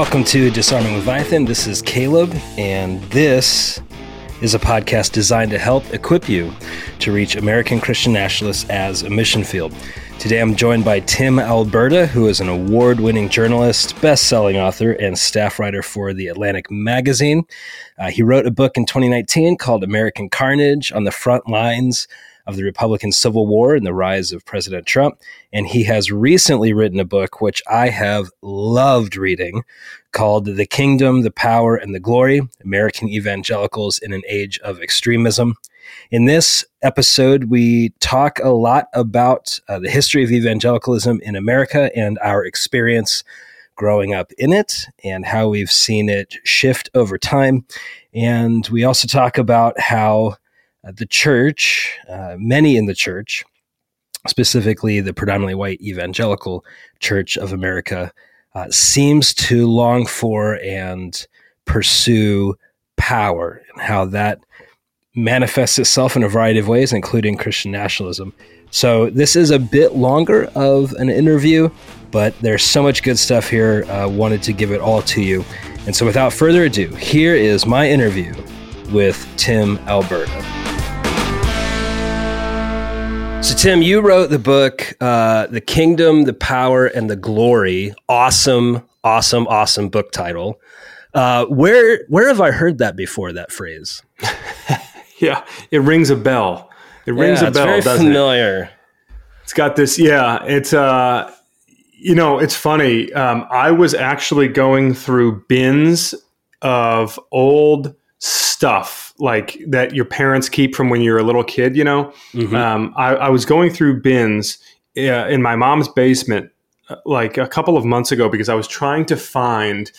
Welcome to Disarming Leviathan. This is Caleb, and this is a podcast designed to help equip you to reach American Christian nationalists as a mission field. Today I'm joined by Tim Alberta, who is an award winning journalist, best selling author, and staff writer for The Atlantic Magazine. Uh, he wrote a book in 2019 called American Carnage on the Front Lines of the Republican Civil War and the rise of President Trump. And he has recently written a book, which I have loved reading, called The Kingdom, the Power, and the Glory American Evangelicals in an Age of Extremism. In this episode, we talk a lot about uh, the history of evangelicalism in America and our experience growing up in it and how we've seen it shift over time. And we also talk about how the church, uh, many in the church, specifically the predominantly white evangelical church of America, uh, seems to long for and pursue power and how that manifests itself in a variety of ways, including Christian nationalism. So, this is a bit longer of an interview, but there's so much good stuff here. Uh, wanted to give it all to you. And so, without further ado, here is my interview with Tim Alberta. So, Tim, you wrote the book, uh, The Kingdom, the Power, and the Glory. Awesome, awesome, awesome book title. Uh, where where have I heard that before? That phrase. yeah, it rings a bell. It rings yeah, a bell. It's very familiar. It? has got this. Yeah, it's uh, you know, it's funny. Um, I was actually going through bins of old stuff like that your parents keep from when you're a little kid. You know, mm-hmm. um, I, I, was going through bins uh, in my mom's basement uh, like a couple of months ago because I was trying to find.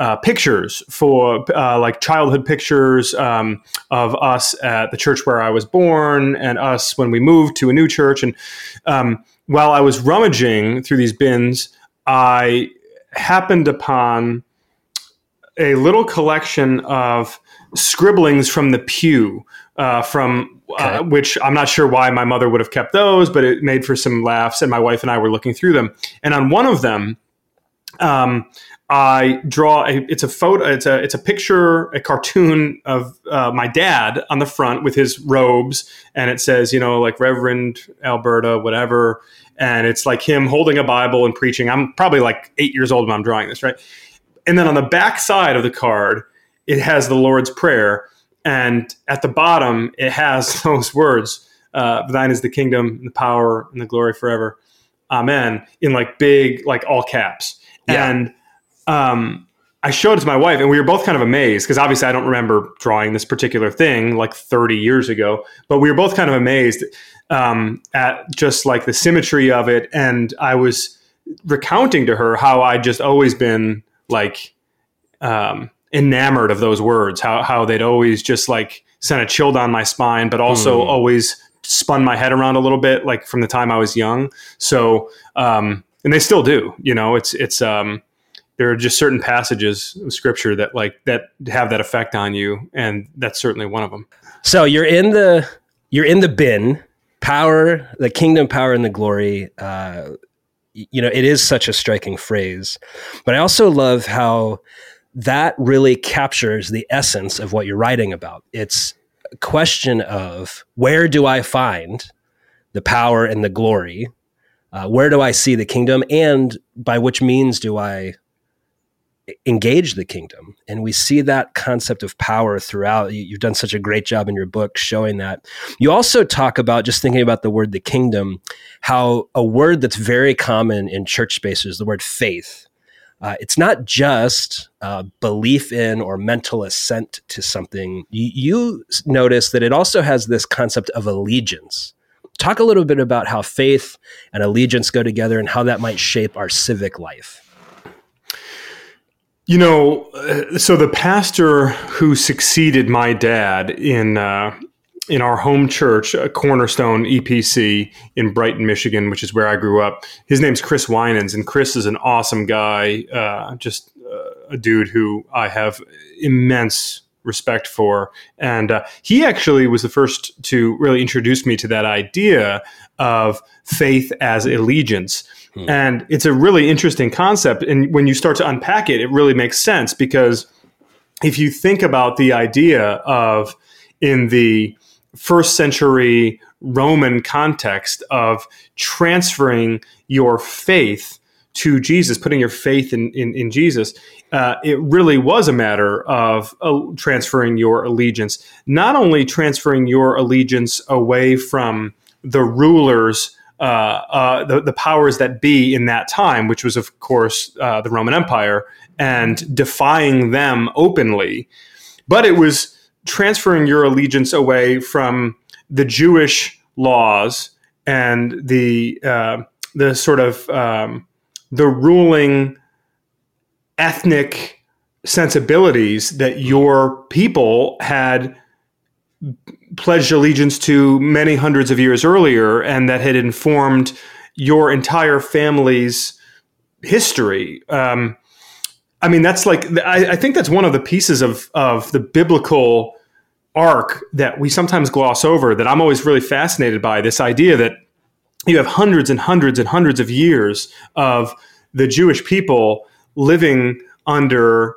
Uh, pictures for uh, like childhood pictures um, of us at the church where I was born and us when we moved to a new church. And um, while I was rummaging through these bins, I happened upon a little collection of scribblings from the pew uh, from uh, okay. uh, which I'm not sure why my mother would have kept those, but it made for some laughs. And my wife and I were looking through them, and on one of them, um, I draw a, it's a photo, it's a it's a picture, a cartoon of uh, my dad on the front with his robes, and it says, you know, like Reverend Alberta, whatever, and it's like him holding a Bible and preaching. I'm probably like eight years old when I'm drawing this, right? And then on the back side of the card it has the Lord's Prayer, and at the bottom it has those words: uh, "Thine is the kingdom, and the power, and the glory forever, Amen." In like big, like all caps, yeah. and um, I showed it to my wife, and we were both kind of amazed because obviously I don't remember drawing this particular thing like 30 years ago, but we were both kind of amazed um, at just like the symmetry of it, and I was recounting to her how I'd just always been like um, enamored of those words. How how they'd always just like sent a chill down my spine, but also mm. always spun my head around a little bit, like from the time I was young. So, um, and they still do. You know, it's it's um, there are just certain passages of scripture that like that have that effect on you, and that's certainly one of them. So you're in the you're in the bin. Power, the kingdom, power, and the glory. Uh, you know, it is such a striking phrase, but I also love how that really captures the essence of what you're writing about. It's a question of where do I find the power and the glory? Uh, where do I see the kingdom? And by which means do I engage the kingdom? And we see that concept of power throughout. You've done such a great job in your book showing that. You also talk about just thinking about the word the kingdom, how a word that's very common in church spaces, the word faith uh, it's not just uh, belief in or mental assent to something. You, you notice that it also has this concept of allegiance. Talk a little bit about how faith and allegiance go together and how that might shape our civic life. You know, uh, so the pastor who succeeded my dad in uh, in our home church, Cornerstone EPC in Brighton, Michigan, which is where I grew up. His name's Chris Winans, and Chris is an awesome guy, uh, just uh, a dude who I have immense respect for. And uh, he actually was the first to really introduce me to that idea of faith as allegiance. Hmm. And it's a really interesting concept. And when you start to unpack it, it really makes sense because if you think about the idea of in the first century Roman context of transferring your faith to Jesus, putting your faith in, in, in Jesus, uh, it really was a matter of uh, transferring your allegiance, not only transferring your allegiance away from the rulers, uh, uh the, the powers that be in that time, which was, of course, uh, the Roman Empire, and defying them openly, but it was transferring your allegiance away from the Jewish laws and the uh, the sort of um, the ruling ethnic sensibilities that your people had pledged allegiance to many hundreds of years earlier and that had informed your entire family's history. Um, I mean, that's like I, I, think that's one of the pieces of of the biblical arc that we sometimes gloss over. That I'm always really fascinated by this idea that you have hundreds and hundreds and hundreds of years of the Jewish people living under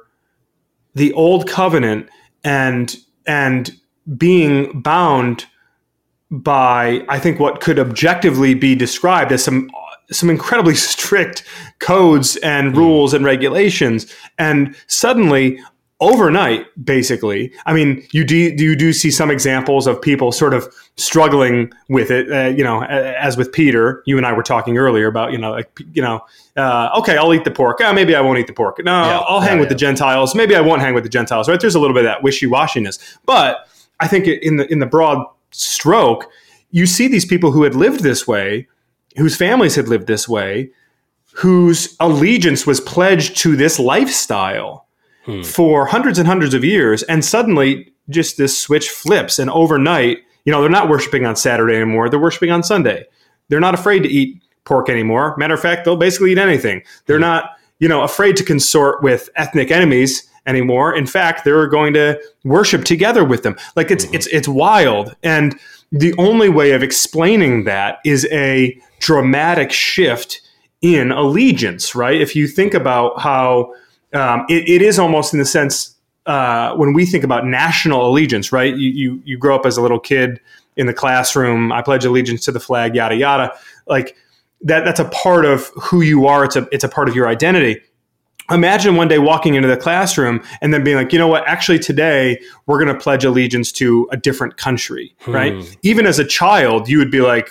the old covenant and and being bound by I think what could objectively be described as some some incredibly strict codes and hmm. rules and regulations and suddenly overnight basically. I mean you do you do see some examples of people sort of struggling with it uh, you know as with peter you and i were talking earlier about you know like you know uh, okay i'll eat the pork. Oh, maybe i won't eat the pork. No yeah, i'll hang yeah, with yeah. the gentiles. Maybe i won't hang with the gentiles right? There's a little bit of that wishy-washiness. But i think in the in the broad stroke you see these people who had lived this way whose families had lived this way whose allegiance was pledged to this lifestyle hmm. for hundreds and hundreds of years, and suddenly just this switch flips, and overnight, you know, they're not worshiping on Saturday anymore; they're worshiping on Sunday. They're not afraid to eat pork anymore. Matter of fact, they'll basically eat anything. They're hmm. not, you know, afraid to consort with ethnic enemies anymore. In fact, they're going to worship together with them. Like it's mm-hmm. it's it's wild. And the only way of explaining that is a dramatic shift in allegiance, right? If you think about how um, it, it is almost in the sense uh, when we think about national allegiance, right? You, you you grow up as a little kid in the classroom. I pledge allegiance to the flag, yada yada. Like that. That's a part of who you are. It's a it's a part of your identity. Imagine one day walking into the classroom and then being like, you know what? Actually, today we're going to pledge allegiance to a different country, hmm. right? Even as a child, you would be like,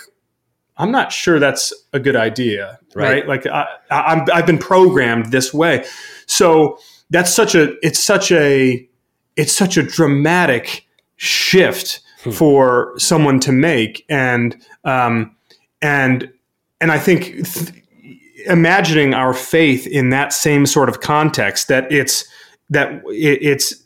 I'm not sure that's a good idea, right? right? Like I, I'm, I've been programmed this way. So that's such a it's such a it's such a dramatic shift hmm. for someone to make, and um, and and I think th- imagining our faith in that same sort of context that it's that it, it's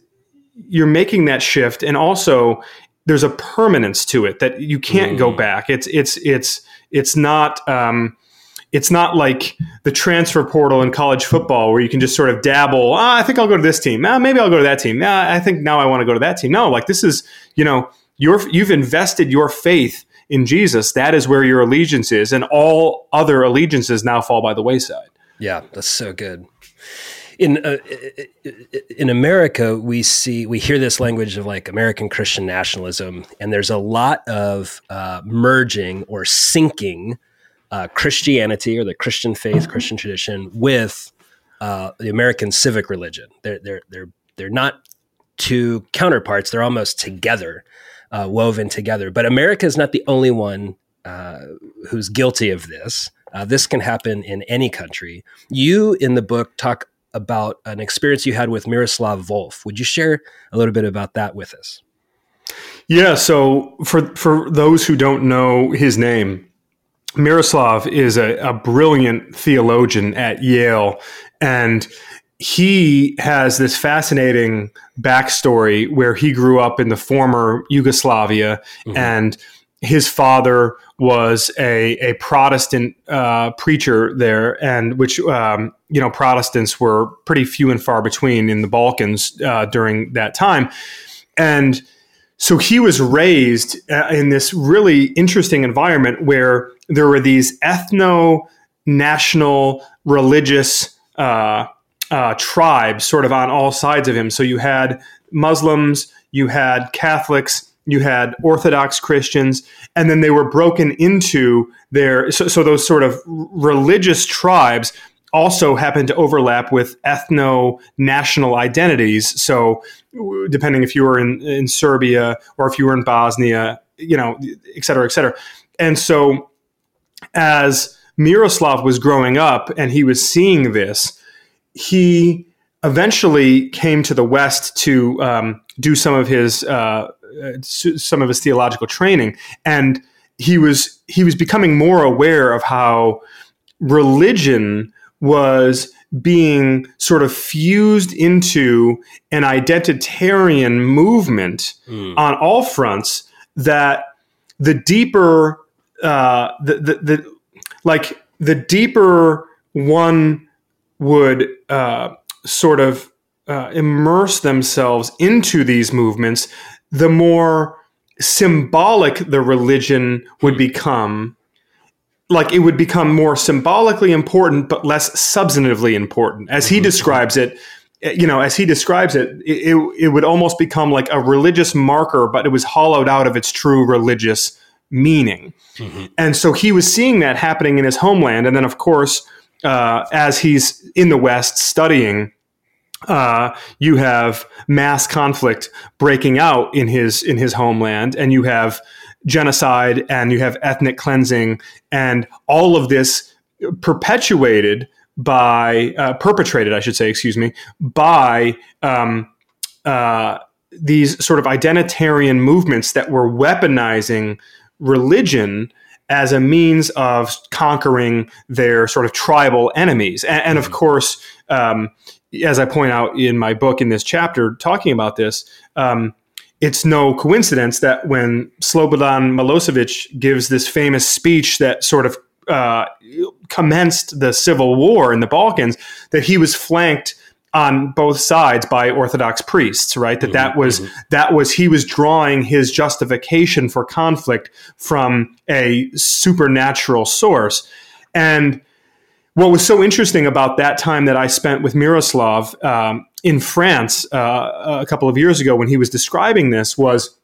you're making that shift, and also there's a permanence to it that you can't mm. go back. It's it's it's it's not. Um, it's not like the transfer portal in college football where you can just sort of dabble. Oh, I think I'll go to this team. Ah, maybe I'll go to that team. Ah, I think now I want to go to that team. No, like this is, you know, you you've invested your faith in Jesus. That is where your allegiance is, and all other allegiances now fall by the wayside. Yeah, that's so good. In uh, in America, we see we hear this language of like American Christian nationalism, and there's a lot of uh, merging or sinking uh, Christianity or the Christian faith, mm-hmm. Christian tradition with uh, the American civic religion. They're they're they're they're not two counterparts. They're almost together, uh, woven together. But America is not the only one uh, who's guilty of this. Uh, this can happen in any country. You in the book talk about an experience you had with Miroslav Volf. Would you share a little bit about that with us? Yeah. So for for those who don't know his name, Miroslav is a, a brilliant theologian at Yale, and he has this fascinating backstory where he grew up in the former Yugoslavia mm-hmm. and his father was a, a Protestant uh, preacher there, and which um, you know Protestants were pretty few and far between in the Balkans uh, during that time. and so he was raised uh, in this really interesting environment where there were these ethno national religious uh, uh, tribes sort of on all sides of him. So you had Muslims, you had Catholics, you had Orthodox Christians, and then they were broken into their so, so those sort of religious tribes also happen to overlap with ethno national identities. So, depending if you were in, in Serbia or if you were in Bosnia, you know, et cetera, et cetera. And so, as Miroslav was growing up and he was seeing this, he eventually came to the West to um, do some of his uh, some of his theological training, and he was he was becoming more aware of how religion was being sort of fused into an identitarian movement mm. on all fronts that the deeper uh, the, the, the like the deeper one would uh, sort of uh, immerse themselves into these movements, the more symbolic the religion would hmm. become. Like it would become more symbolically important, but less substantively important. As he mm-hmm. describes it, eh, you know, as he describes it, it, it would almost become like a religious marker, but it was hollowed out of its true religious meaning. Mm-hmm. And so he was seeing that happening in his homeland. And then, of course, uh, as he's in the West studying, uh, you have mass conflict breaking out in his in his homeland, and you have genocide, and you have ethnic cleansing, and all of this perpetuated by uh, perpetrated, I should say, excuse me, by um, uh, these sort of identitarian movements that were weaponizing religion as a means of conquering their sort of tribal enemies. And, and of mm-hmm. course, um, as I point out in my book in this chapter, talking about this, um, it's no coincidence that when Slobodan Milosevic gives this famous speech that sort of uh, commenced the civil war in the Balkans, that he was flanked on both sides by Orthodox priests, right? That mm-hmm, that was mm-hmm. that was he was drawing his justification for conflict from a supernatural source, and what was so interesting about that time that I spent with Miroslav um, in France uh, a couple of years ago when he was describing this was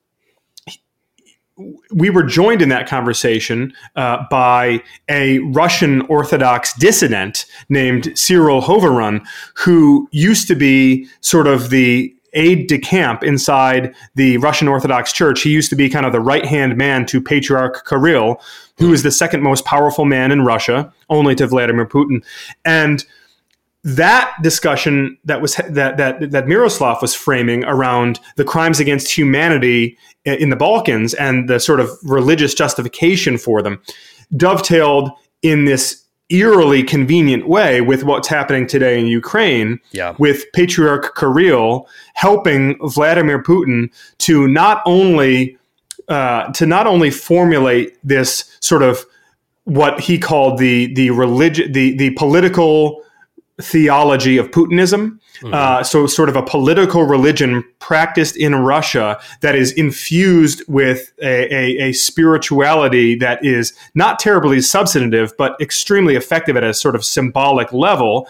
we were joined in that conversation uh, by a Russian Orthodox dissident named Cyril Hovorun, who used to be sort of the aide de camp inside the Russian Orthodox Church. He used to be kind of the right hand man to Patriarch Kirill, who is the second most powerful man in Russia, only to Vladimir Putin. And that discussion that was that that that Miroslav was framing around the crimes against humanity in the Balkans and the sort of religious justification for them dovetailed in this eerily convenient way with what's happening today in Ukraine yeah. with Patriarch Kirill helping Vladimir Putin to not only uh, to not only formulate this sort of what he called the the religion the the political theology of Putinism. Mm-hmm. Uh, so, sort of a political religion practiced in Russia that is infused with a, a, a, spirituality that is not terribly substantive, but extremely effective at a sort of symbolic level,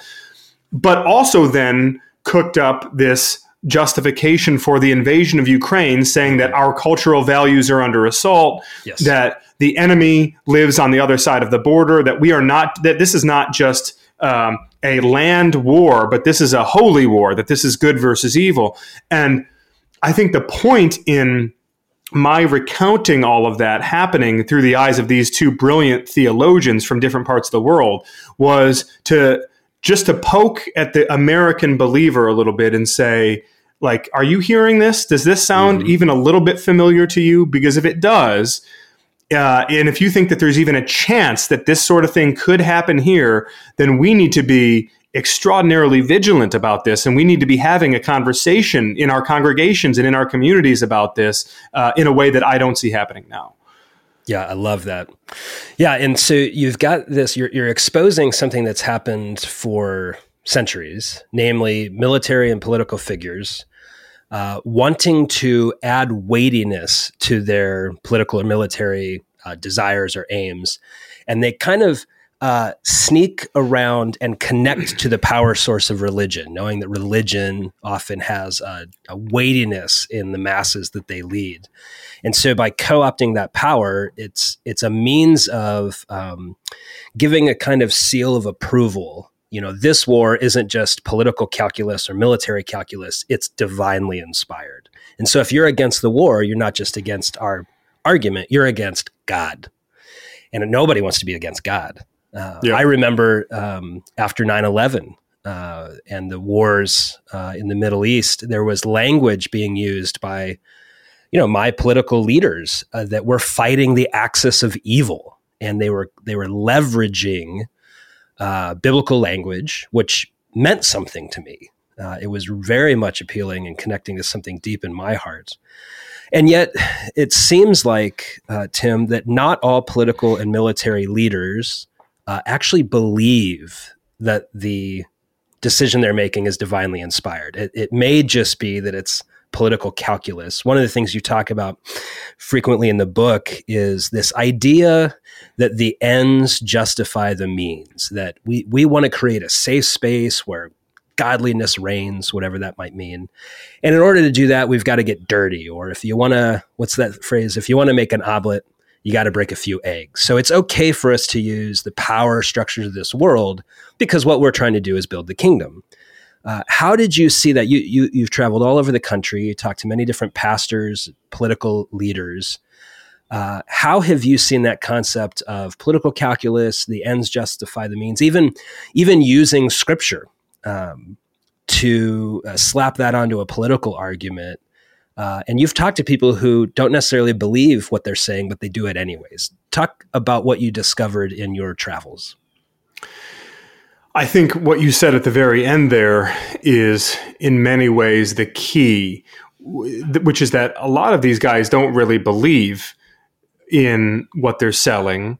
but also then cooked up this justification for the invasion of Ukraine, saying that our cultural values are under assault, yes. that the enemy lives on the other side of the border, that we are not, that this is not just um, a land war, but this is a holy war, that this is good versus evil. And I think the point in my recounting all of that happening through the eyes of these two brilliant theologians from different parts of the world was to just to poke at the American believer a little bit and say, like, are you hearing this? Does this sound mm-hmm. even a little bit familiar to you? Because if it does, uh, and if you think that there's even a chance that this sort of thing could happen here, then we need to be extraordinarily vigilant about this. And we need to be having a conversation in our congregations and in our communities about this uh, in a way that I don't see happening now. Yeah, I love that. Yeah, and so you've got this, you're, you're exposing something that's happened for centuries, namely military and political figures uh, wanting to add weightiness to their political or military uh, desires or aims. And they kind of uh, sneak around and connect to the power source of religion, knowing that religion often has a, a weightiness in the masses that they lead. And so, by co-opting that power, it's it's a means of um, giving a kind of seal of approval. You know, this war isn't just political calculus or military calculus; it's divinely inspired. And so, if you're against the war, you're not just against our argument; you're against God. And nobody wants to be against God. Uh, yep. I remember um, after 9 11 uh, and the wars uh, in the Middle East, there was language being used by, you know, my political leaders uh, that were fighting the axis of evil, and they were they were leveraging uh, biblical language, which meant something to me. Uh, it was very much appealing and connecting to something deep in my heart. And yet, it seems like, Tim, that not all political and military leaders uh, actually believe that the decision they're making is divinely inspired. It, it may just be that it's political calculus. One of the things you talk about frequently in the book is this idea that the ends justify the means, that we, we want to create a safe space where godliness reigns, whatever that might mean. And in order to do that, we've got to get dirty. Or if you want to, what's that phrase? If you want to make an omelet, you got to break a few eggs. So it's okay for us to use the power structures of this world because what we're trying to do is build the kingdom. Uh, how did you see that? You, you you've traveled all over the country. You talked to many different pastors, political leaders. Uh, how have you seen that concept of political calculus, the ends justify the means, even even using scripture um, to uh, slap that onto a political argument? Uh, and you've talked to people who don't necessarily believe what they're saying, but they do it anyways. Talk about what you discovered in your travels. I think what you said at the very end there is, in many ways, the key, which is that a lot of these guys don't really believe in what they're selling.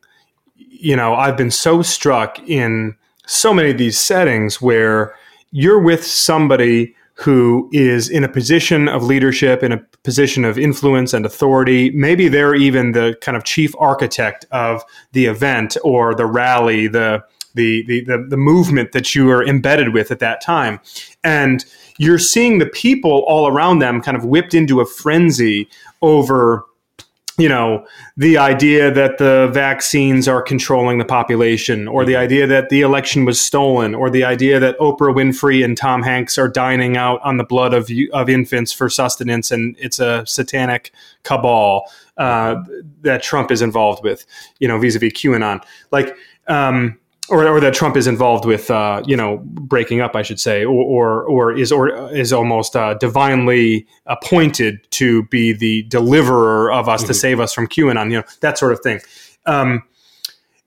You know, I've been so struck in so many of these settings where you're with somebody who is in a position of leadership, in a position of influence and authority. Maybe they're even the kind of chief architect of the event or the rally, the the, the, the, movement that you are embedded with at that time. And you're seeing the people all around them kind of whipped into a frenzy over you know, the idea that the vaccines are controlling the population, or the idea that the election was stolen, or the idea that Oprah Winfrey and Tom Hanks are dining out on the blood of of infants for sustenance, and it's a satanic cabal uh, that Trump is involved with, you know, vis-a-vis QAnon. Like, um, or, or that Trump is involved with, uh, you know, breaking up, I should say, or or, or is or is almost uh, divinely appointed to be the deliverer of us mm-hmm. to save us from QAnon, you know, that sort of thing. Um,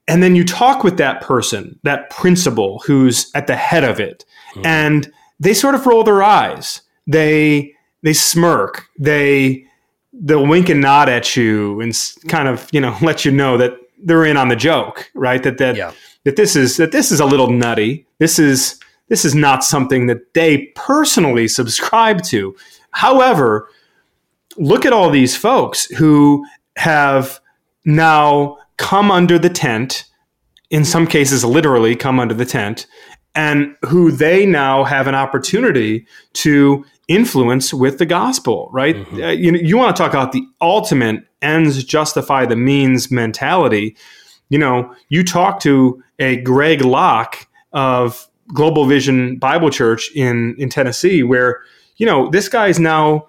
and then you talk with that person, that principal who's at the head of it, mm-hmm. and they sort of roll their eyes. They they smirk. They they'll wink and nod at you and kind of you know let you know that they're in on the joke, right? That that. Yeah that this is that this is a little nutty. This is this is not something that they personally subscribe to. However, look at all these folks who have now come under the tent, in some cases, literally come under the tent, and who they now have an opportunity to influence with the gospel, right? Mm-hmm. Uh, you, you want to talk about the ultimate ends justify the means mentality you know, you talk to a Greg Locke of Global Vision Bible Church in in Tennessee, where you know this guy's now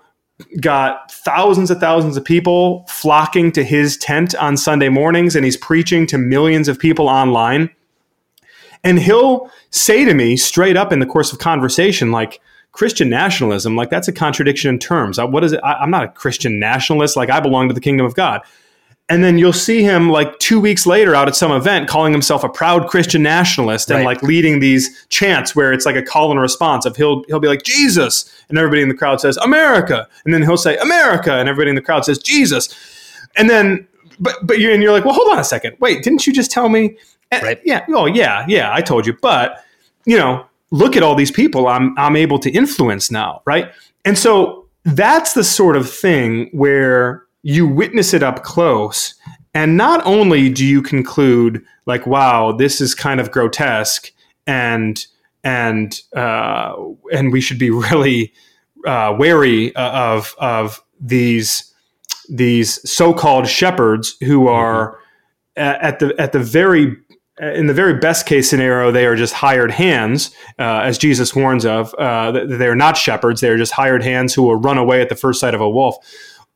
got thousands of thousands of people flocking to his tent on Sunday mornings, and he's preaching to millions of people online. And he'll say to me straight up in the course of conversation, like, Christian nationalism, like that's a contradiction in terms. What is it? I, am not a Christian nationalist. Like I belong to the kingdom of God and then you'll see him like two weeks later out at some event calling himself a proud Christian nationalist and right. like leading these chants where it's like a call and response of he'll he'll be like Jesus! And everybody in the crowd says America! And then he'll say America! And everybody in the crowd says Jesus! And then but but you're and you're like well hold on a second. Wait didn't you just tell me? Right. yeah oh yeah yeah I told you. But you know look at all these people I'm I'm able to influence now right? And so that's the sort of thing where you witness it up close and not only do you conclude like wow this is kind of grotesque and and uh, and we should be really uh, wary of of these these so-called shepherds who are mm-hmm. at the at the very in the very best case scenario, they are just hired hands, uh, as Jesus warns of. Uh, they're not shepherds; they're just hired hands who will run away at the first sight of a wolf.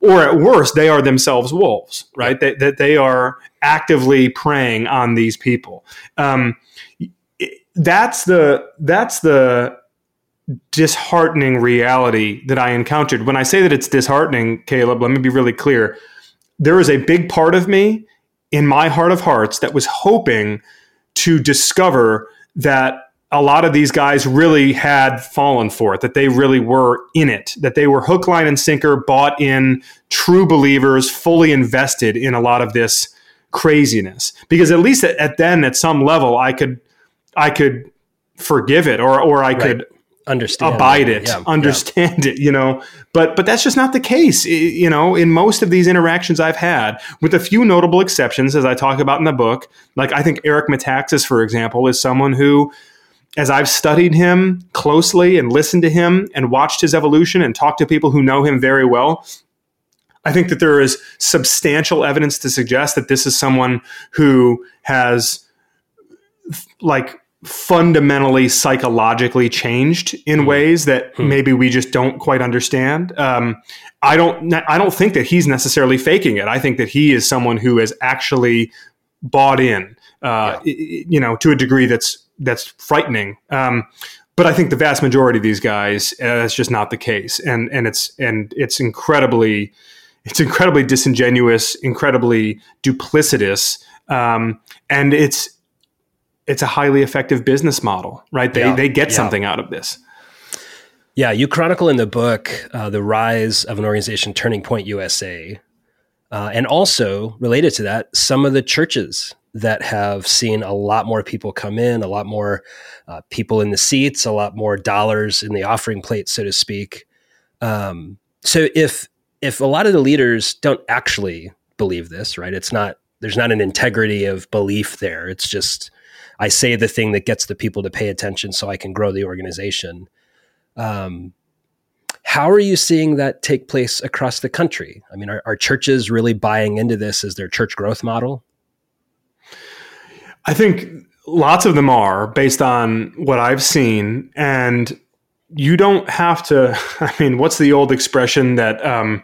Or at worst, they are themselves wolves, right? That, that they are actively preying on these people. Um, that's the that's the disheartening reality that I encountered. When I say that it's disheartening, Caleb, let me be really clear. There is a big part of me in my heart of hearts that was hoping to discover that a lot of these guys really had fallen for it, that they really were in it, that they were hook, line, and sinker, bought in, true believers, fully invested in a lot of this craziness. Because at least at, at then, at some level, I could, I could forgive it, or or I right. could understand abide it, yeah, understand yeah. it, you know. But but that's just not the case, you know. In most of these interactions I've had, with a few notable exceptions, as I talk about in the book, like I think Eric Metaxas, for example, is someone who, as I've studied him closely and listened to him and watched his evolution and talked to people who know him very well, I think that there is substantial evidence to suggest that this is someone who has like fundamentally psychologically changed in mm. ways that mm. maybe we just don't quite understand. Um, I don't. I don't think that he's necessarily faking it. I think that he is someone who has actually bought in. Uh, yeah. You know, to a degree that's that's frightening. Um, but I think the vast majority of these guys, uh, that's just not the case, and and it's and it's incredibly, it's incredibly disingenuous, incredibly duplicitous, um, and it's it's a highly effective business model, right? They yeah. they get yeah. something out of this. Yeah, you chronicle in the book uh, the rise of an organization, Turning Point USA, uh, and also related to that, some of the churches that have seen a lot more people come in, a lot more uh, people in the seats, a lot more dollars in the offering plate, so to speak. Um, so if if a lot of the leaders don't actually believe this, right? It's not there's not an integrity of belief there. It's just I say the thing that gets the people to pay attention so I can grow the organization. Um, how are you seeing that take place across the country? I mean, are, are churches really buying into this as their church growth model? I think lots of them are based on what I've seen. And you don't have to, I mean, what's the old expression that, um,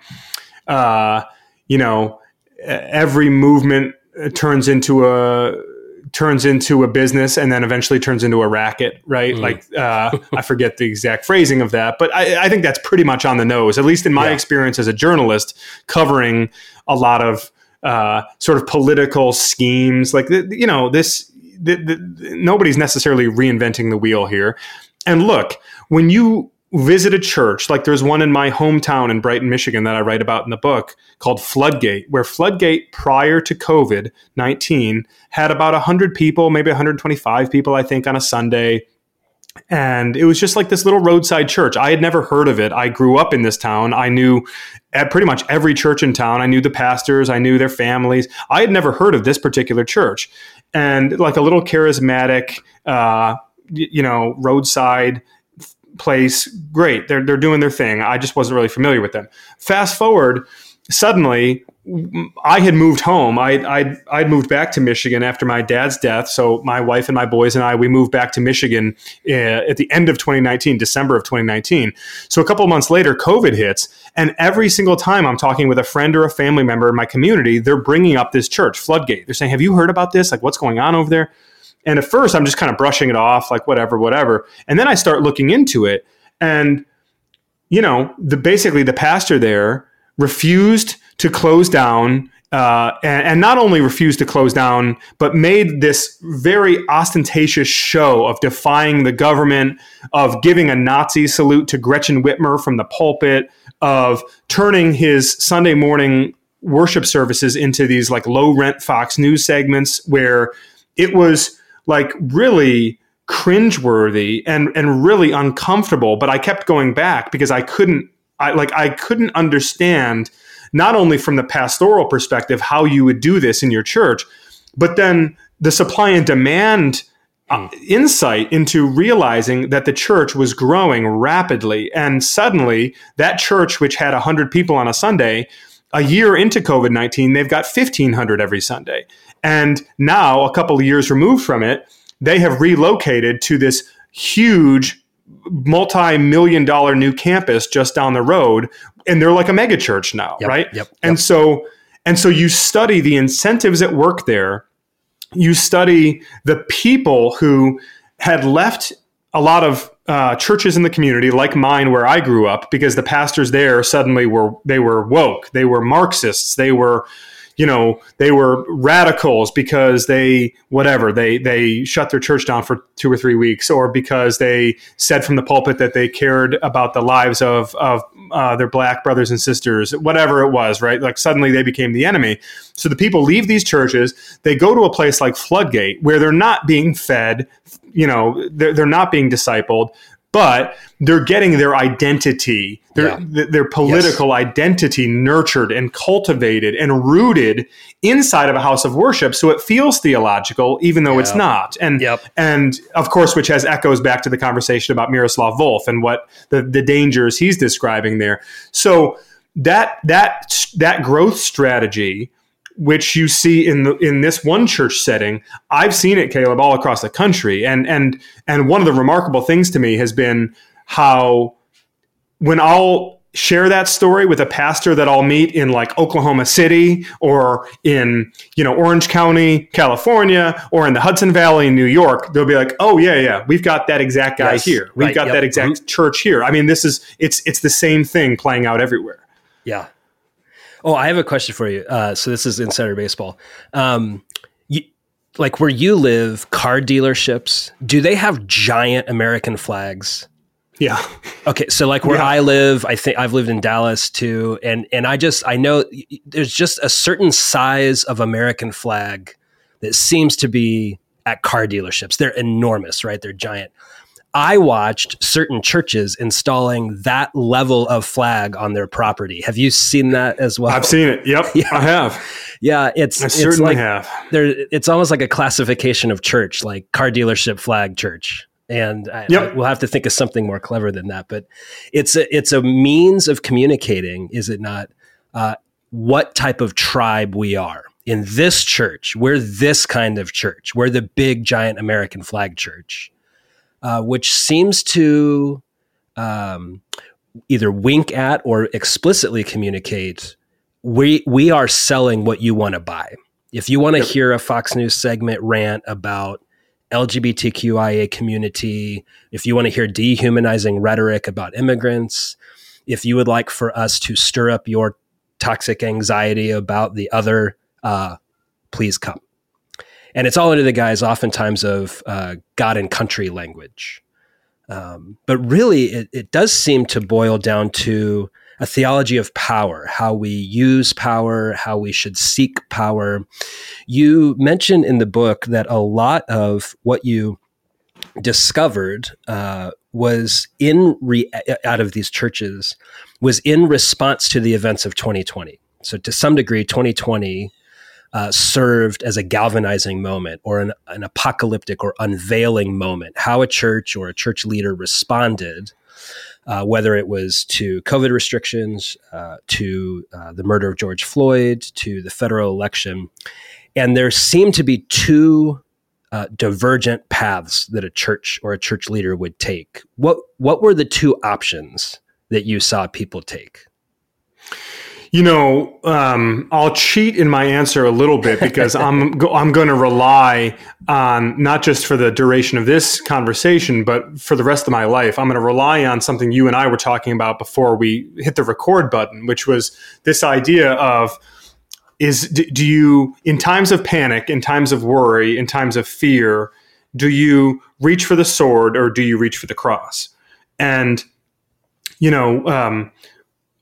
uh, you know, every movement turns into a turns into a business and then eventually turns into a racket, right? Mm. Like uh, I forget the exact phrasing of that, but I, I, think that's pretty much on the nose, at least in my yeah. experience as a journalist covering a lot of uh, sort of political schemes. Like you know, this the, the, nobody's necessarily reinventing the wheel here. And look, when you visit a church like there's one in my hometown in Brighton, Michigan that I write about in the book called Floodgate, where Floodgate prior to COVID 19 had about 100 people, maybe 125 people, I think, on a Sunday. And it was just like this little roadside church. I had never heard of it. I grew up in this town. I knew at pretty much every church in town. I knew the pastors, I knew their families. I had never heard of this particular church. And like a little charismatic, uh, you know, roadside place, great. They're they're doing their thing. I just wasn't really familiar with them. Fast forward, suddenly I had moved home. I I I'd moved back to Michigan after my dad's death. So my wife and my boys and I we moved back to Michigan uh, at the end of 2019, December of 2019. So a couple months later, COVID hits, and every single time I'm talking with a friend or a family member in my community, they're bringing up this church, Floodgate. They're saying, "Have you heard about this? Like, what's going on over there?" And at first, I'm just kind of brushing it off, like whatever, whatever. And then I start looking into it, and you know, the basically the pastor there refused to close down. Uh, and, and, not only refused to close down, but made this very ostentatious show of defying the government, of giving a Nazi salute to Gretchen Whitmer from the pulpit, of turning his Sunday morning worship services into these like low rent Fox News segments where it was like really cringeworthy and and really uncomfortable. But I kept going back because I couldn't I like I couldn't understand not only from the pastoral perspective how you would do this in your church, but then the supply and demand uh, insight into realizing that the church was growing rapidly. And suddenly that church which had 100 people on a Sunday a year into COVID-19 they've got 1500 every Sunday. And now a couple of years removed from it they have relocated to this huge multi-million dollar new campus just down the road and they're like a mega church now Yep, right? yep, yep. and so and so you study the incentives at work there. You study the people who had left a lot of uh, churches in the community like mine where i grew up because the pastors there suddenly were they were woke. They were marxists. They were you know they were radicals because they whatever they they shut their church down for two or three weeks or because they said from the pulpit that they cared about the lives of of uh, their black brothers and sisters whatever it was right? Like suddenly they became the enemy. So the people leave these churches they go to a place like floodgate where they're not being fed you know they're, they're not being discipled but they're getting their identity, their Yeah. th- their political identity nurtured and cultivated and rooted inside of a house of worship. So it feels theological, even though it's not. And Yep. and of course, which has echoes back to the conversation about Miroslav Volf and what the, the dangers he's describing there. So that that that growth strategy which you see in the in this one church setting i've seen it caleb all across the country. And and and one of the remarkable things to me has been how when i'll share that story with a pastor that i'll meet in like oklahoma city or in you know orange county california or in the hudson valley in new york they'll be like oh yeah yeah we've got that exact guy Yes, here. We've right, got yep, that exact mm-hmm. church here. I mean this is it's it's the same thing playing out everywhere. Yeah. Oh, I have a question for you. Uh, so this is insider baseball. Um, you, like where you live, car dealerships, do they have giant American flags? yeah Okay, so like where Yeah. I live, I think I've lived in Dallas too, and and I just I know there's just a certain size of American flag that seems to be at car dealerships. They're enormous, right? They're giant. I watched certain churches installing that level of flag on their property. Have you seen that as well? I've seen it. Yep, Yeah. I have. yeah, it's I it's certainly like have. there. It's almost like a classification of church, like car dealership flag church. And I, Yep. I- we'll have to think of something more clever than that. But it's a it's a means of communicating, is it not? Uh, what type of tribe we are in this church? We're this kind of church. We're the big giant American flag church, uh, which seems to um, either wink at or explicitly communicate we we are selling what you want to buy. If you want to Yep. hear a Fox News segment rant about LGBTQIA community, if you want to hear dehumanizing rhetoric about immigrants, if you would like for us to stir up your toxic anxiety about the other, uh, please come. And it's all under the guise, oftentimes, of uh, God and country language. Um, but really, it, it does seem to boil down to a theology of power, how we use power, how we should seek power. You mentioned in the book that a lot of what you discovered uh, was in re- out of these churches was in response to the events of 2020. So to some degree, 2020 uh, served as a galvanizing moment or an, an apocalyptic or unveiling moment. How a church or a church leader responded uh, whether it was to COVID restrictions, uh, to uh, the murder of George Floyd, to the federal election. And there seemed to be two uh, divergent paths that a church or a church leader would take. What, what were the two options that you saw people take? You know, um, I'll cheat in my answer a little bit because I'm go- I'm going to rely on not just for the duration of this conversation, but for the rest of my life. I'm going to rely on something you and I were talking about before we hit the record button, which was this idea of is d- do you in times of panic, in times of worry, in times of fear, do you reach for the sword or do you reach for the cross? And you know. Um,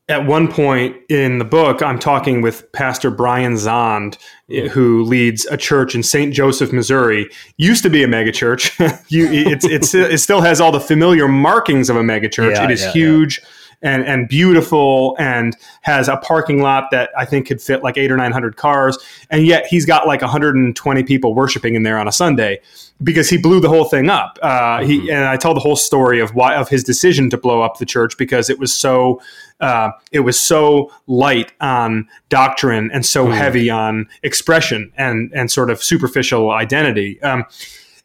at one point in the book, I'm talking with Pastor Brian Zahnd, eh, who leads a church in St. Joseph, Missouri. Used to be a megachurch. you, it's, it's, it still has all the familiar markings of a megachurch. Yeah, it is yeah, huge. And and beautiful and has a parking lot that I think could fit like eight or nine hundred cars, and yet he's got like 120 people worshiping in there on a Sunday because he blew the whole thing up. Uh, mm-hmm. He and I tell the whole story of why of his decision to blow up the church because it was so uh, it was so light on doctrine and so mm. heavy on expression and and sort of superficial identity. Um,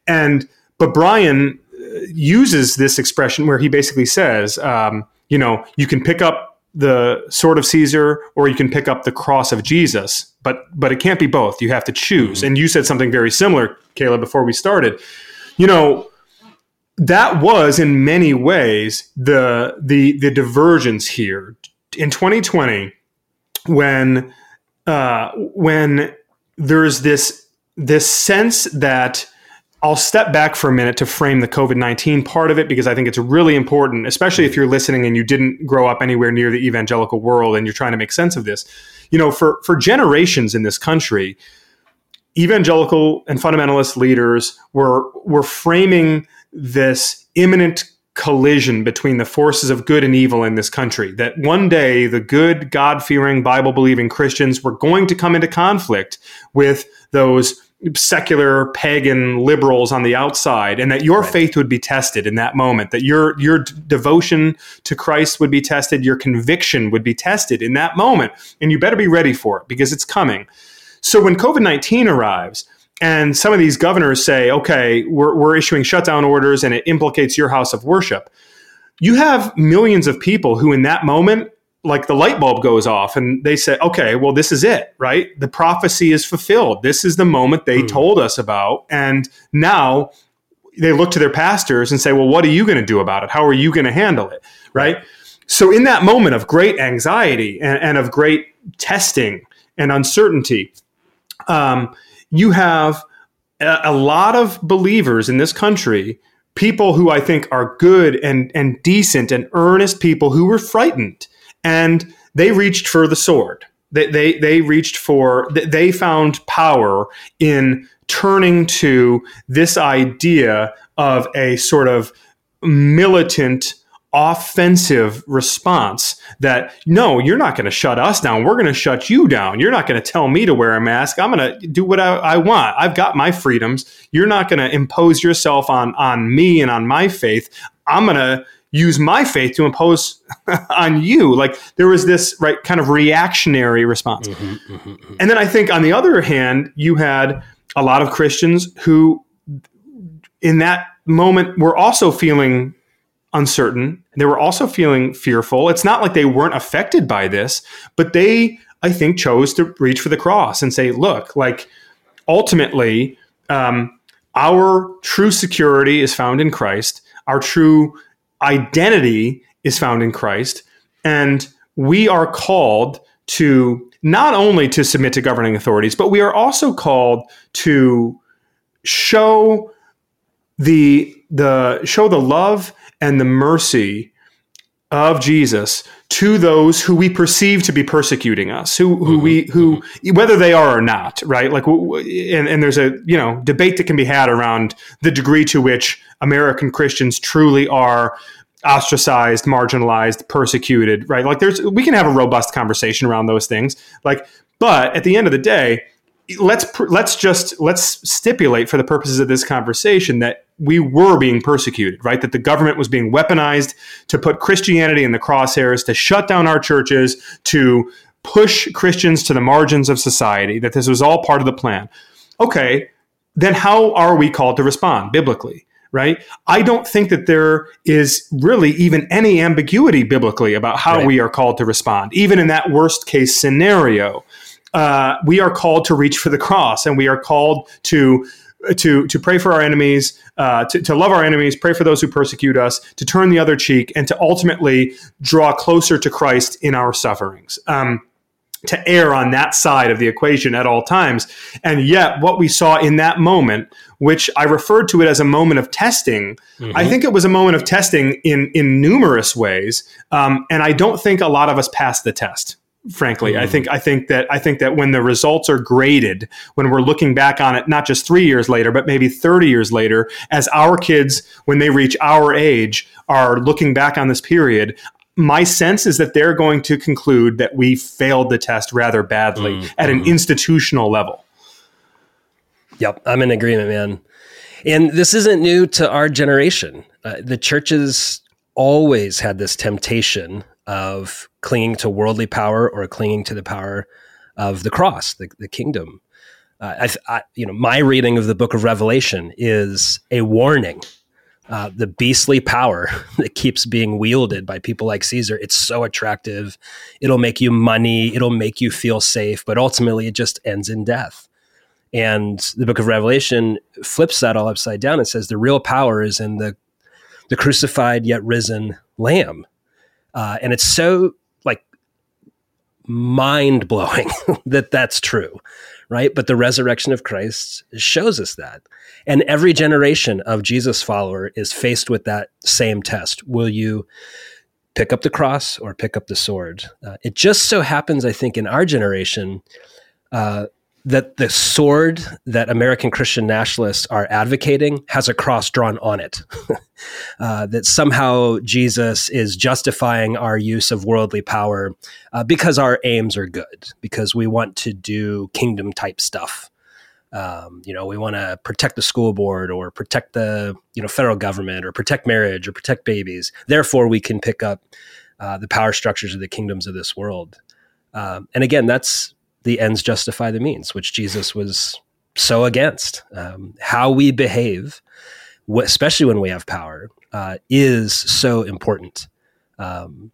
and but Brian uh, uses this expression where he basically says, um, you know, you can pick up the sword of Caesar or you can pick up the cross of Jesus, but but it can't be both. You have to choose. Mm-hmm. And you said something very similar, Caleb, before we started. You know, that was in many ways the the the divergence here in 2020 when uh, when there's this this sense that I'll step back for a minute to frame the COVID 19 part of it because I think it's really important, especially if you're listening and you didn't grow up anywhere near the evangelical world and you're trying to make sense of this. You know, for, for generations in this country, evangelical and fundamentalist leaders were, were framing this imminent collision between the forces of good and evil in this country. That one day the good, God fearing, Bible believing Christians were going to come into conflict with those secular pagan liberals on the outside and that your right. faith would be tested in that moment that your your devotion to Christ would be tested your conviction would be tested in that moment and you better be ready for it because it's coming so when covid-19 arrives and some of these governors say okay we're, we're issuing shutdown orders and it implicates your house of worship you have millions of people who in that moment like the light bulb goes off and they say, okay, well, this is it, right? The prophecy is fulfilled. This is the moment they mm. told us about. And now they look to their pastors and say, well, what are you going to do about it? How are you going to handle it? Right. So, in that moment of great anxiety and, and of great testing and uncertainty, um, you have a, a lot of believers in this country people who I think are good and, and decent and earnest people who were frightened and they reached for the sword. They, they, they reached for, they found power in turning to this idea of a sort of militant offensive response that no you're not going to shut us down. We're going to shut you down. You're not going to tell me to wear a mask. I'm going to do what I, I, want. I've got my freedoms. You're not going to impose yourself on on me and on my faith. I'm going to use my faith to impose on you. Like there was this right kind of reactionary response. Mm-hmm, mm-hmm, mm-hmm. And then I think on the other hand, you had a lot of Christians who in that moment were also feeling uncertain. They were also feeling fearful. It's not like they weren't affected by this, but they, I think, chose to reach for the cross and say, look, like ultimately, um, our true security is found in Christ. Our true identity is found in Christ, and we are called to not only to submit to governing authorities, but we are also called to show the the show the love and the mercy of Jesus to those who we perceive to be persecuting us, who who mm-hmm. we who mm-hmm. whether they are or not, right? Like, and, and there's a you know debate that can be had around the degree to which American Christians truly are ostracized, marginalized, persecuted, right? Like, there's we can have a robust conversation around those things, like, but at the end of the day, let's let's just let's stipulate for the purposes of this conversation that we were being persecuted, right? That the government was being weaponized to put Christianity in the crosshairs, to shut down our churches, to push Christians to the margins of society, that this was all part of the plan. Okay, then how are we called to respond biblically? Right? I don't think that there is really even any ambiguity biblically about how right. we are called to respond, even in that worst case scenario. Uh, we are called to reach for the cross and we are called to to to pray for our enemies, uh, to, to love our enemies, pray for those who persecute us, to turn the other cheek, and to ultimately draw closer to Christ in our sufferings. Um, to err on that side of the equation at all times. And yet, what we saw in that moment, which I referred to it as a moment of testing, mm-hmm. I think it was a moment of testing in in numerous ways. Um, and I don't think a lot of us passed the test frankly mm. i think i think that i think that when the results are graded when we're looking back on it not just 3 years later but maybe 30 years later as our kids when they reach our age are looking back on this period my sense is that they're going to conclude that we failed the test rather badly mm, at an mm. institutional level. Yep, I'm in agreement, man. And this isn't new to our generation. Uh, the churches always had this temptation of clinging to worldly power or clinging to the power of the cross, the, the kingdom. Uh, I, I, you know, my reading of the book of Revelation is a warning. Uh, the beastly power that keeps being wielded by people like Caesar, it's so attractive. It'll make you money. It'll make you feel safe, but ultimately it just ends in death. And the book of Revelation flips that all upside down and says the real power is in the the crucified yet risen Lamb. Uh, and it's so like mind blowing that that's true, right? But the resurrection of Christ shows us that. And every generation of Jesus follower is faced with that same test. Will you pick up the cross or pick up the sword? Uh, it just so happens, I think, in our generation, uh, that the sword that American Christian nationalists are advocating has a cross drawn on it. uh, that somehow Jesus is justifying our use of worldly power uh, because our aims are good, because we want to do kingdom type stuff. Um, you know, we want to protect the school board or protect the you know federal government or protect marriage or protect babies. Therefore, we can pick up uh, the power structures of the kingdoms of this world. Um, and again, that's the ends justify the means, which Jesus was so against. Um, how we behave, especially when we have power, uh, is so important. Um,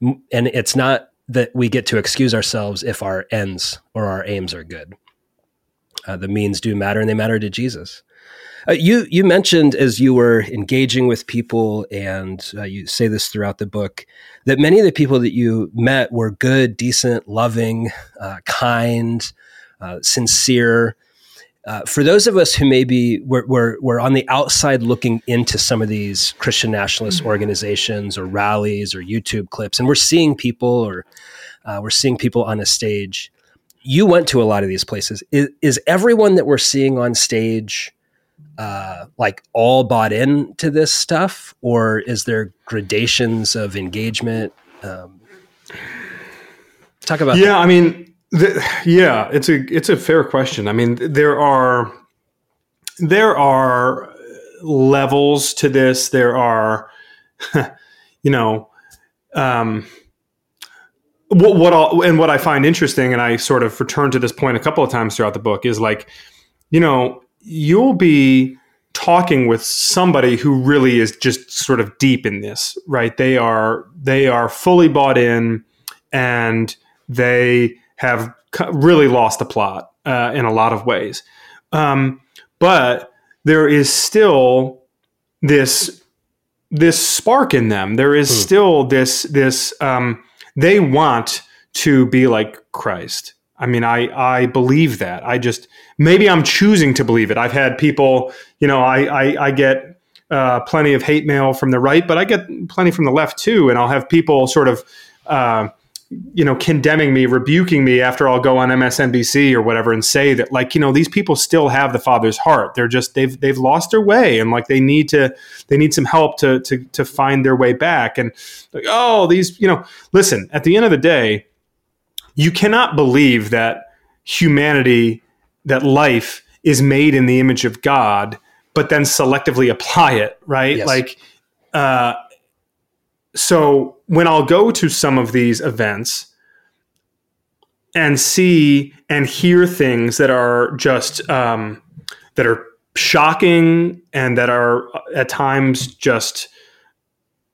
and it's not that we get to excuse ourselves if our ends or our aims are good. Uh, the means do matter, and they matter to Jesus. Uh, you you mentioned as you were engaging with people, and uh, you say this throughout the book, that many of the people that you met were good, decent, loving, uh, kind, uh, sincere. Uh, for those of us who maybe were, were, were, on the outside looking into some of these Christian nationalist mm-hmm. organizations or rallies or YouTube clips, and we're seeing people or uh, we're seeing people on a stage. You went to a lot of these places. Is, is everyone that we're seeing on stage? Uh, like all bought into this stuff, or is there gradations of engagement? Um, talk about yeah. That. I mean, the, yeah, it's a it's a fair question. I mean, there are there are levels to this. There are, you know, um, what what I'll, and what I find interesting, and I sort of return to this point a couple of times throughout the book, is like, you know, you'll be talking with somebody who really is just sort of deep in this, right? They are they are fully bought in, and they have really lost the plot uh, in a lot of ways. Um, but there is still this this spark in them. There is hmm. still this this um, they want to be like Christ. I mean, I I believe that. I just maybe I'm choosing to believe it. I've had people, you know, I I, I get uh, plenty of hate mail from the right, but I get plenty from the left too, and I'll have people sort of. Uh, you know, condemning me, rebuking me after I'll go on MSNBC or whatever and say that like, you know, these people still have the father's heart. They're just they've they've lost their way and like they need to they need some help to to to find their way back. And like, oh, these, you know, listen, at the end of the day, you cannot believe that humanity, that life is made in the image of God, but then selectively apply it, right? Yes. Like, uh, so when I'll go to some of these events and see and hear things that are just um, that are shocking and that are at times just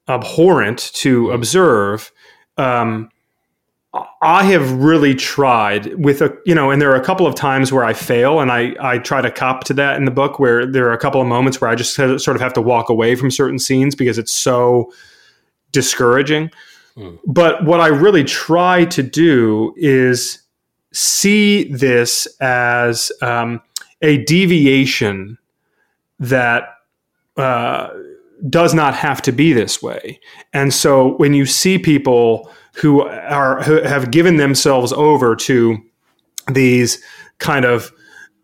abhorrent to observe, um, I have really tried with a you know, and there are a couple of times where I fail, and I I try to cop to that in the book where there are a couple of moments where I just sort of have to walk away from certain scenes because it's so discouraging. Hmm. But what I really try to do is see this as um, a deviation that uh, does not have to be this way. And so when you see people who are who have given themselves over to these kind of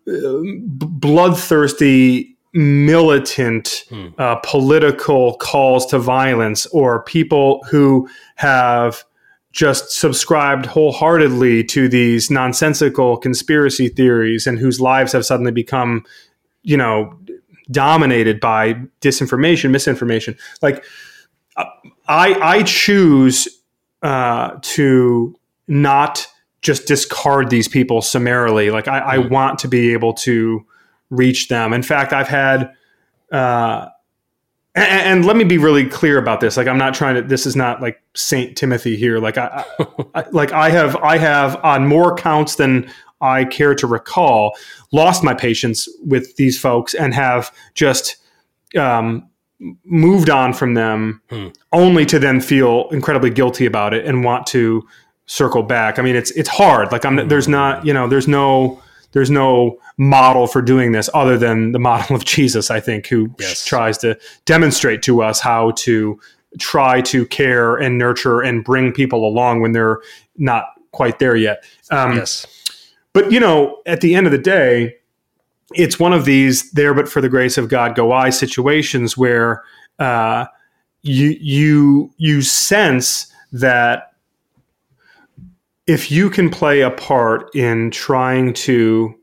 uh, bloodthirsty militant hmm. uh, political calls to violence or people who have just subscribed wholeheartedly to these nonsensical conspiracy theories and whose lives have suddenly become, you know, dominated by disinformation, misinformation. Like, I I choose uh, to not just discard these people summarily. Like, I, I hmm. want to be able to reach them. In fact, I've had. Uh, and, and, let me be really clear about this. Like, I'm not trying to. This is not like Saint Timothy here. Like, I, I like I have I have on more counts than I care to recall lost my patience with these folks and have just um, moved on from them, hmm. only to then feel incredibly guilty about it and want to circle back. I mean, it's it's hard. Like, I'm hmm. there's not you know there's no there's no model for doing this other than the model of Jesus, I think, who yes. tries to demonstrate to us how to try to care and nurture and bring people along when they're not quite there yet. Um, yes. But, you know, at the end of the day, it's one of these there but for the grace of God go I situations where uh, you you you sense that if you can play a part in trying to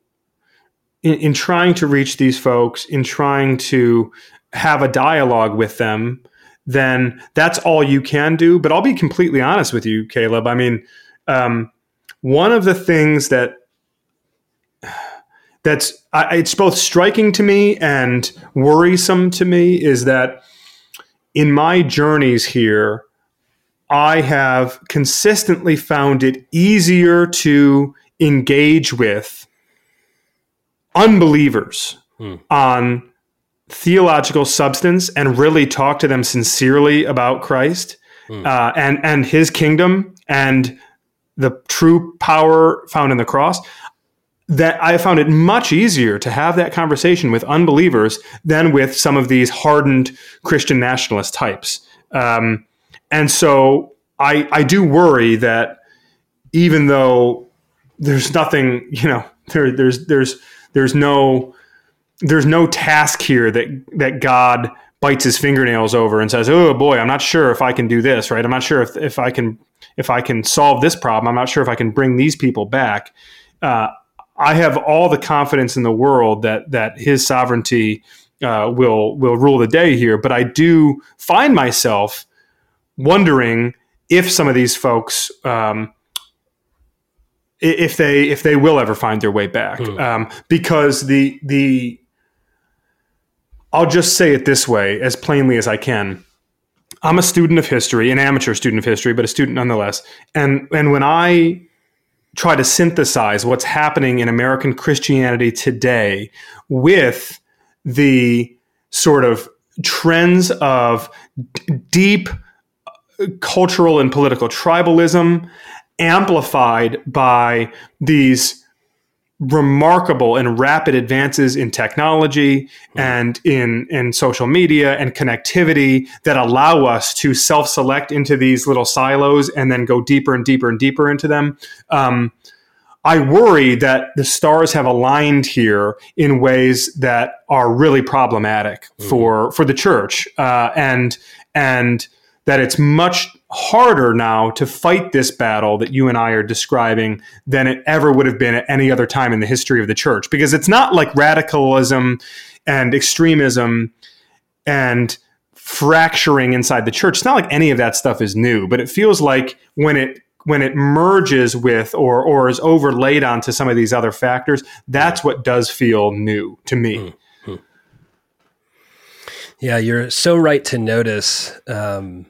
in, in, trying to reach these folks in trying to have a dialogue with them then that's all you can do. But i'll be completely honest with you caleb. I mean um, one of the things that that's I, it's both striking to me and worrisome to me is that in my journeys here I have consistently found it easier to engage with unbelievers hmm. on theological substance and really talk to them sincerely about Christ hmm. uh, and and His kingdom and the true power found in the cross. That I found it much easier to have that conversation with unbelievers than with some of these hardened Christian nationalist types. Um, and so I I do worry that even though there's nothing, you know, there there's there's there's no there's no task here that that God bites his fingernails over and says, "Oh boy, I'm not sure if I can do this, right? I'm not sure if if I can if I can solve this problem. I'm not sure if I can bring these people back." Uh, I have all the confidence in the world that that His sovereignty uh, will will rule the day here, but I do find myself wondering if some of these folks, um, if they if they will ever find their way back, mm. um, because the the I'll just say it this way as plainly as I can. I'm a student of history, an amateur student of history, but a student nonetheless. And and when I try to synthesize what's happening in American Christianity today with the sort of trends of d- deep cultural and political tribalism amplified by these remarkable and rapid advances in technology mm-hmm. and in in social media and connectivity that allow us to self-select into these little silos and then go deeper and deeper and deeper into them. Um, I worry that the stars have aligned here in ways that are really problematic mm-hmm. for for the church uh, and and that it's much harder now to fight this battle that you and I are describing than it ever would have been at any other time in the history of the church. Because it's not like radicalism and extremism and fracturing inside the church. It's not like any of that stuff is new, but it feels like when it when it merges with or or is overlaid onto some of these other factors, that's what does feel new to me. Mm-hmm. Yeah, you're so right to notice um,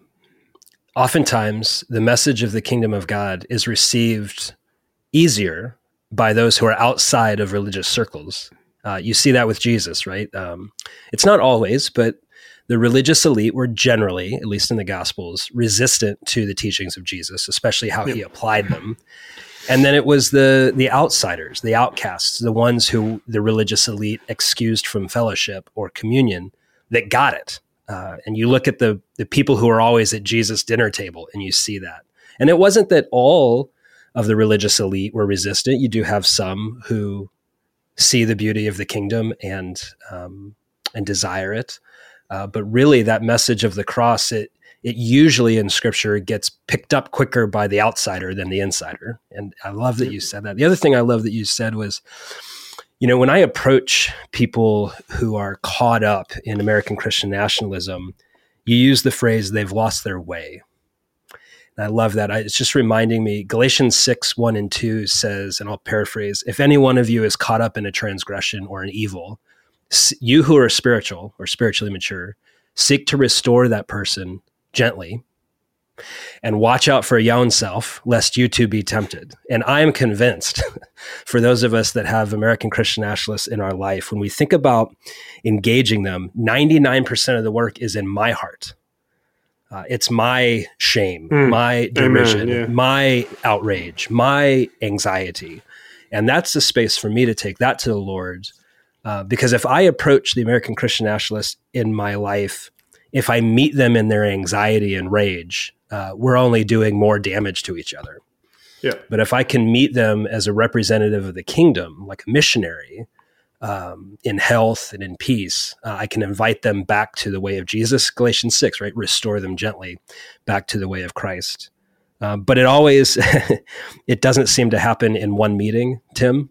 oftentimes the message of the kingdom of God is received easier by those who are outside of religious circles. Uh, you see that with Jesus, right? Um, it's not always, but the religious elite were generally, at least in the Gospels, resistant to the teachings of Jesus, especially how yep. he applied them. And then it was the the outsiders, the outcasts, the ones who the religious elite excused from fellowship or communion that got it. Uh, and you look at the the people who are always at Jesus' dinner table, and you see that. And it wasn't that all of the religious elite were resistant. You do have some who see the beauty of the kingdom and um, and desire it. Uh, but really, that message of the cross, it it usually in scripture gets picked up quicker by the outsider than the insider. And I love that you said that. The other thing I love that you said was, you know, when I approach people who are caught up in American Christian nationalism, you use the phrase they've lost their way. And I love that. I, it's just reminding me Galatians 6, 1 and 2 says, and I'll paraphrase if any one of you is caught up in a transgression or an evil, you who are spiritual or spiritually mature, seek to restore that person gently and watch out for your own self lest you too be tempted and i am convinced for those of us that have american christian nationalists in our life when we think about engaging them 99% of the work is in my heart uh, it's my shame mm. my derision yeah. my outrage my anxiety and that's the space for me to take that to the lord uh, because if i approach the american christian nationalist in my life if I meet them in their anxiety and rage, uh, we're only doing more damage to each other. Yeah. But if I can meet them as a representative of the kingdom, like a missionary, um, in health and in peace, uh, I can invite them back to the way of Jesus. Galatians six, right? Restore them gently back to the way of Christ. Uh, but it always, it doesn't seem to happen in one meeting, Tim.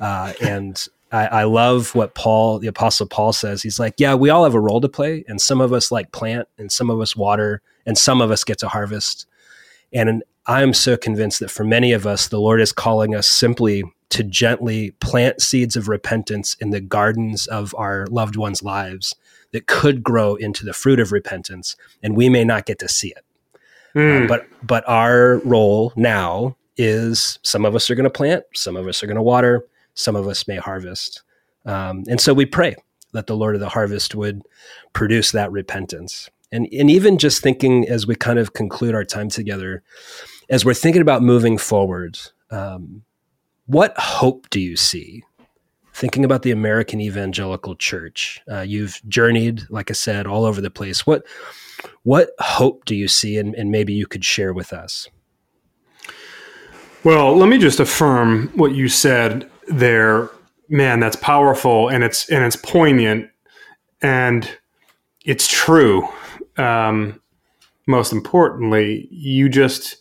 Uh, and I, I, love what Paul, the Apostle Paul, says. He's like, yeah, we all have a role to play, and some of us like plant, and some of us water, and some of us get to harvest. And I'm so convinced that for many of us, the Lord is calling us simply to gently plant seeds of repentance in the gardens of our loved ones' lives that could grow into the fruit of repentance, and we may not get to see it. Mm. Uh, but but our role now is some of us are going to plant, some of us are going to water, some of us may harvest. Um, and so we pray that the Lord of the harvest would produce that repentance. And, and even just thinking as we kind of conclude our time together, as we're thinking about moving forward, um, what hope do you see? Thinking about the American Evangelical Church, uh, you've journeyed, like I said, all over the place. What what hope do you see, and, and maybe you could share with us? Well, let me just affirm what you said there man that's powerful and it's and it's poignant and it's true um, most importantly you just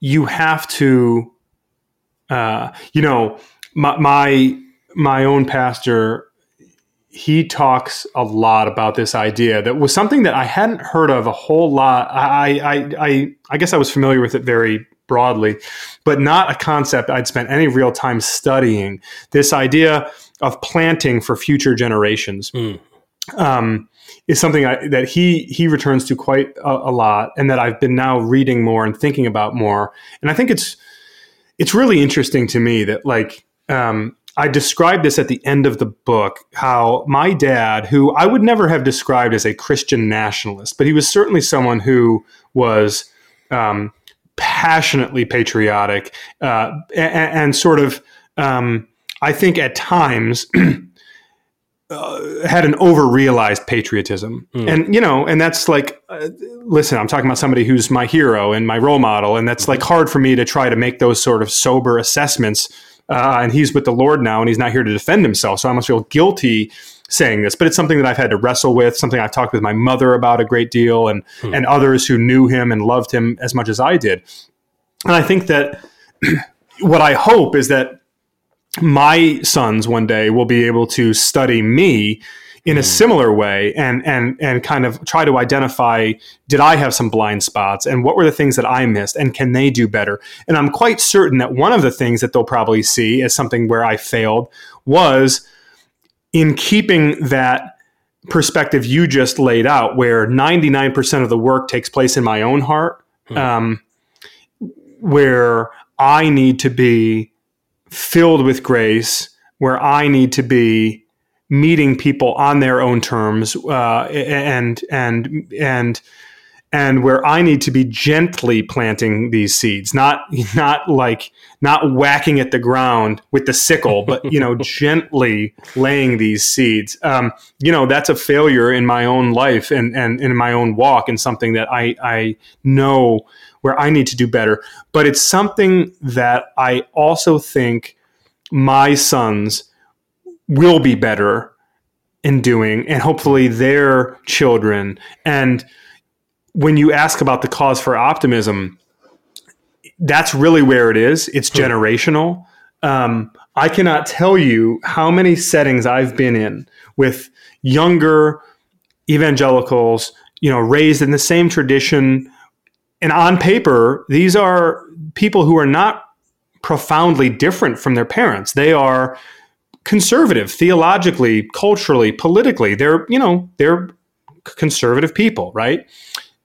you have to uh, you know my, my my own pastor he talks a lot about this idea that was something that I hadn't heard of a whole lot. I, I, I, I guess I was familiar with it very broadly, but not a concept I'd spent any real time studying. This idea of planting for future generations. Mm. Um, is something I, that he he returns to quite a, a, lot, and that I've been now reading more and thinking about more. And I think it's it's really interesting to me that like um, I described this at the end of the book how my dad, who I would never have described as a Christian nationalist, but he was certainly someone who was um, passionately patriotic uh, and, and, sort of, um, I think at times, uh, had an overrealized patriotism. Mm. And, you know, and that's like, uh, listen, I'm talking about somebody who's my hero and my role model. And that's mm-hmm. like hard for me to try to make those sort of sober assessments. Uh, and he's with the Lord now and he's not here to defend himself. So I almost feel guilty saying this, but it's something that I've had to wrestle with, something I've talked with my mother about a great deal and, hmm. and others who knew him and loved him as much as I did. And I think that what I hope is that my sons one day will be able to study me in a hmm. similar way and and and kind of try to identify did I have some blind spots and what were the things that I missed and can they do better and I'm quite certain that one of the things that they'll probably see as something where I failed was in keeping that perspective you just laid out, where 99% of the work takes place in my own heart, hmm. um, where I need to be filled with grace, where I need to be meeting people on their own terms, uh, and and and and where I need to be gently planting these seeds, not not like not whacking at the ground with the sickle, but you know gently laying these seeds. Um, you know that's a failure in my own life and, and, and in my own walk, and something that I I know where I need to do better. But it's something that I also think my sons will be better in doing, and hopefully their children. And when you ask about the cause for optimism, that's really where it is. It's hmm. generational. Um, I cannot tell you how many settings I've been in with younger evangelicals, you know, raised in the same tradition. And on paper, these are people who are not profoundly different from their parents. They are conservative theologically, culturally, politically. They're, you know, they're conservative people, right?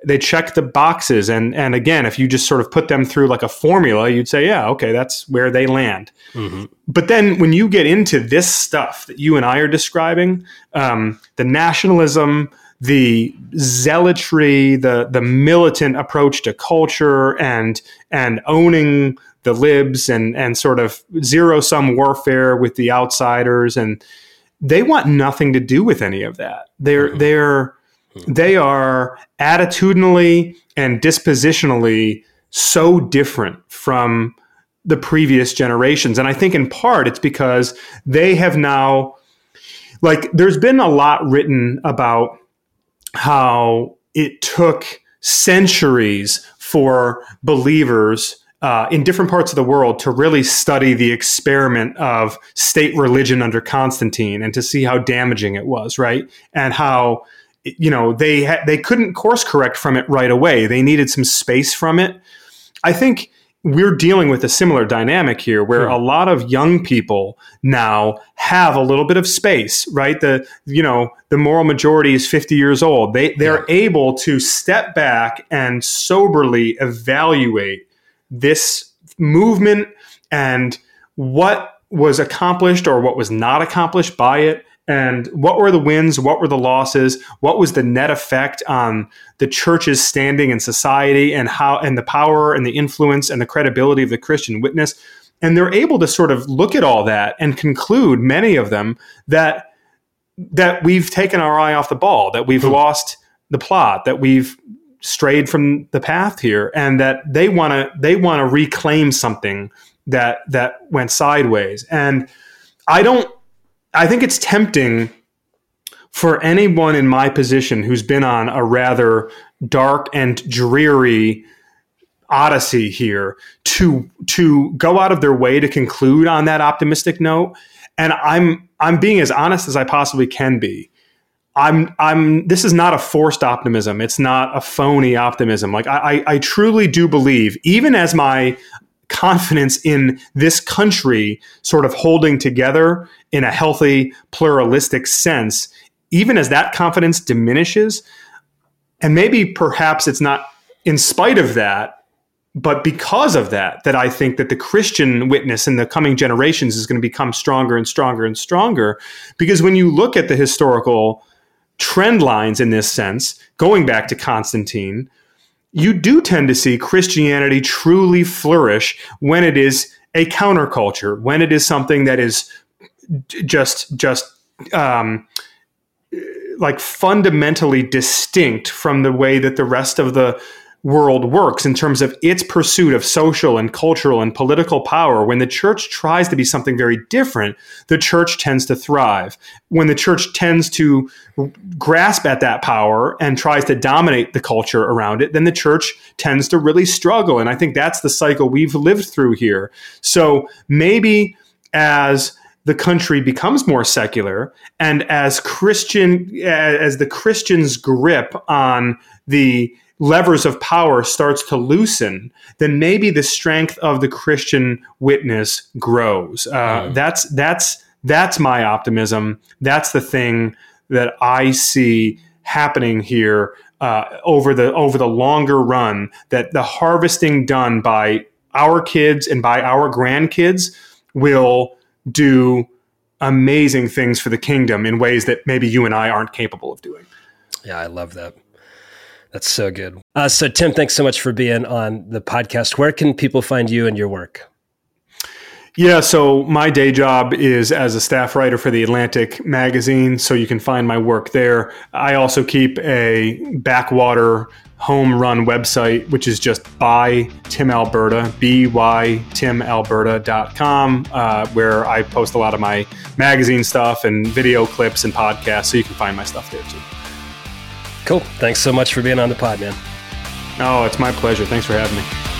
They check the boxes and and again, if you just sort of put them through like a formula, you'd say, yeah, okay, that's where they land. Mm-hmm. But then when you get into this stuff that you and I are describing, um, the nationalism, the zealotry, the the militant approach to culture, and and owning the libs and and sort of zero sum warfare with the outsiders, and they want nothing to do with any of that. They're mm-hmm. they're they are attitudinally and dispositionally so different from the previous generations, and I think in part it's because they have now like there's been a lot written about how it took centuries for believers uh, in different parts of the world to really study the experiment of state religion under Constantine and to see how damaging it was, right? And how you know they ha- they couldn't course correct from it right away. They needed some space from it. I think we're dealing with a similar dynamic here where hmm. a lot of young people now have a little bit of space right the you know the moral majority is 50 years old they they're yeah. able to step back and soberly evaluate this movement and what was accomplished or what was not accomplished by it and what were the wins? What were the losses? What was the net effect on the church's standing in society and how and the power and the influence and the credibility of the christian witness? And they're able to sort of look at all that and conclude many of them that that we've taken our eye off the ball that we've hmm. lost the plot that we've strayed from the path here and that they want to they want to reclaim something that that went sideways. And i don't I think it's tempting for anyone in my position who's been on a rather dark and dreary odyssey here to to go out of their way to conclude on that optimistic note. And i'm i'm being as honest as i possibly can be. I'm i'm this is not a forced optimism. It's not a phony optimism. Like i i, I truly do believe even as my confidence in this country sort of holding together in a healthy, pluralistic sense, even as that confidence diminishes, and maybe perhaps it's not in spite of that, but because of that, that I think that the Christian witness in the coming generations is going to become stronger and stronger and stronger. Because when you look at the historical trend lines in this sense, going back to Constantine, you do tend to see Christianity truly flourish when it is a counterculture, when it is something that is just just um, like fundamentally distinct from the way that the rest of the world works in terms of its pursuit of social and cultural and political power. When the church tries to be something very different, the church tends to thrive. When the church tends to grasp at that power and tries to dominate the culture around it, then the church tends to really struggle. And I think that's the cycle we've lived through here. So maybe as the country becomes more secular and as christian as the christians grip on the levers of power starts to loosen, then maybe the strength of the Christian witness grows. Uh, mm. That's that's that's my optimism. That's the thing that I see happening here uh, over the over the longer run. That the harvesting done by our kids and by our grandkids will do amazing things for the kingdom in ways that maybe you and I aren't capable of doing. Yeah, I love that. That's so good. Uh, so, Tim, thanks so much for being on the podcast. Where can people find you and your work? Yeah, so my day job is as a staff writer for the Atlantic magazine, so you can find my work there. I also keep a backwater home run website, which is just by Tim Alberta, bytimalberta.com, uh, where I post a lot of my magazine stuff and video clips and podcasts. So you can find my stuff there too. Cool. Thanks so much for being on the pod, man. Oh, it's my pleasure. Thanks for having me.